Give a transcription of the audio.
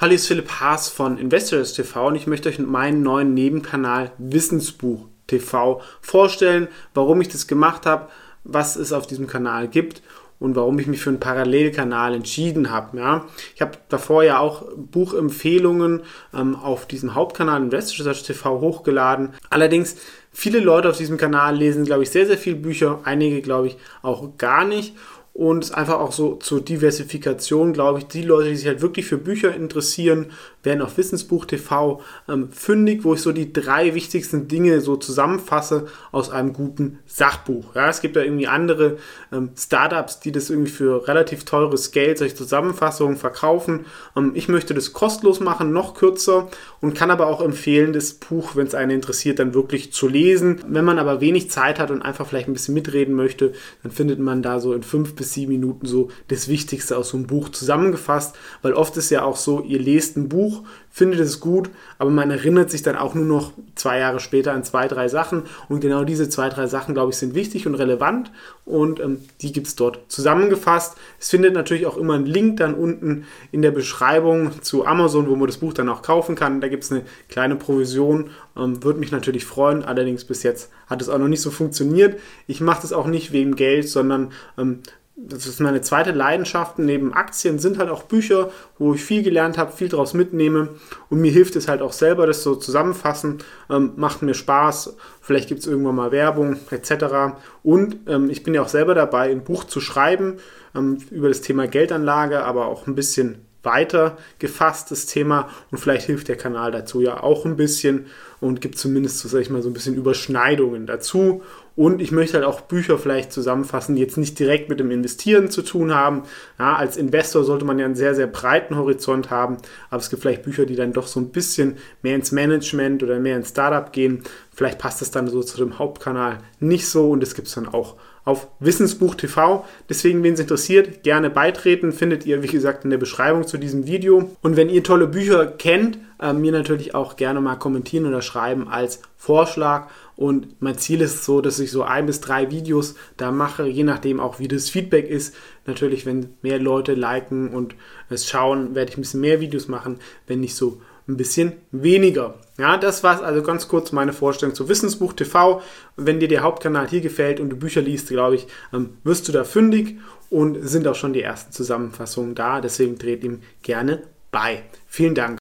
Hallo, ist Philipp Haas von Investors TV und ich möchte euch meinen neuen Nebenkanal Wissensbuch TV vorstellen, warum ich das gemacht habe, was es auf diesem Kanal gibt und warum ich mich für einen Parallelkanal entschieden habe. Ja. Ich habe davor ja auch Buchempfehlungen ähm, auf diesem Hauptkanal Investors TV hochgeladen. Allerdings viele Leute auf diesem Kanal lesen, glaube ich, sehr, sehr viele Bücher, einige, glaube ich, auch gar nicht und einfach auch so zur Diversifikation, glaube ich, die Leute, die sich halt wirklich für Bücher interessieren, werden auf Wissensbuch TV ähm, fündig, wo ich so die drei wichtigsten Dinge so zusammenfasse aus einem guten Sachbuch. Ja, es gibt ja irgendwie andere ähm, Startups, die das irgendwie für relativ teures Geld solche Zusammenfassungen verkaufen. Ähm, ich möchte das kostenlos machen, noch kürzer und kann aber auch empfehlen, das Buch, wenn es einen interessiert, dann wirklich zu lesen. Wenn man aber wenig Zeit hat und einfach vielleicht ein bisschen mitreden möchte, dann findet man da so in fünf bis sieben Minuten so das Wichtigste aus so einem Buch zusammengefasst, weil oft ist ja auch so, ihr lest ein Buch, findet es gut, aber man erinnert sich dann auch nur noch zwei Jahre später an zwei, drei Sachen und genau diese zwei, drei Sachen, glaube ich, sind wichtig und relevant und ähm, die gibt es dort zusammengefasst. Es findet natürlich auch immer einen Link dann unten in der Beschreibung zu Amazon, wo man das Buch dann auch kaufen kann. Da gibt es eine kleine Provision, ähm, würde mich natürlich freuen, allerdings bis jetzt hat es auch noch nicht so funktioniert. Ich mache das auch nicht wegen Geld, sondern ähm, das ist meine zweite Leidenschaft. Neben Aktien sind halt auch Bücher, wo ich viel gelernt habe, viel daraus mitnehme. Und mir hilft es halt auch selber, das so zusammenfassen. Ähm, macht mir Spaß. Vielleicht gibt es irgendwann mal Werbung etc. Und ähm, ich bin ja auch selber dabei, ein Buch zu schreiben ähm, über das Thema Geldanlage, aber auch ein bisschen weiter gefasstes Thema und vielleicht hilft der Kanal dazu ja auch ein bisschen und gibt zumindest, sag ich mal, so ein bisschen Überschneidungen dazu. Und ich möchte halt auch Bücher vielleicht zusammenfassen, die jetzt nicht direkt mit dem Investieren zu tun haben. Ja, als Investor sollte man ja einen sehr, sehr breiten Horizont haben, aber es gibt vielleicht Bücher, die dann doch so ein bisschen mehr ins Management oder mehr ins Startup gehen. Vielleicht passt das dann so zu dem Hauptkanal nicht so und es gibt es dann auch auf Wissensbuch TV. Deswegen, wen es interessiert, gerne beitreten. Findet ihr, wie gesagt, in der Beschreibung zu diesem Video. Und wenn ihr tolle Bücher kennt, äh, mir natürlich auch gerne mal kommentieren oder schreiben als Vorschlag. Und mein Ziel ist so, dass ich so ein bis drei Videos da mache, je nachdem auch wie das Feedback ist. Natürlich, wenn mehr Leute liken und es schauen, werde ich ein bisschen mehr Videos machen. Wenn nicht so ein bisschen weniger. Ja, das war also ganz kurz meine Vorstellung zu Wissensbuch TV. Wenn dir der Hauptkanal hier gefällt und du Bücher liest, glaube ich, ähm, wirst du da fündig und sind auch schon die ersten Zusammenfassungen da. Deswegen dreht ihm gerne bei. Vielen Dank.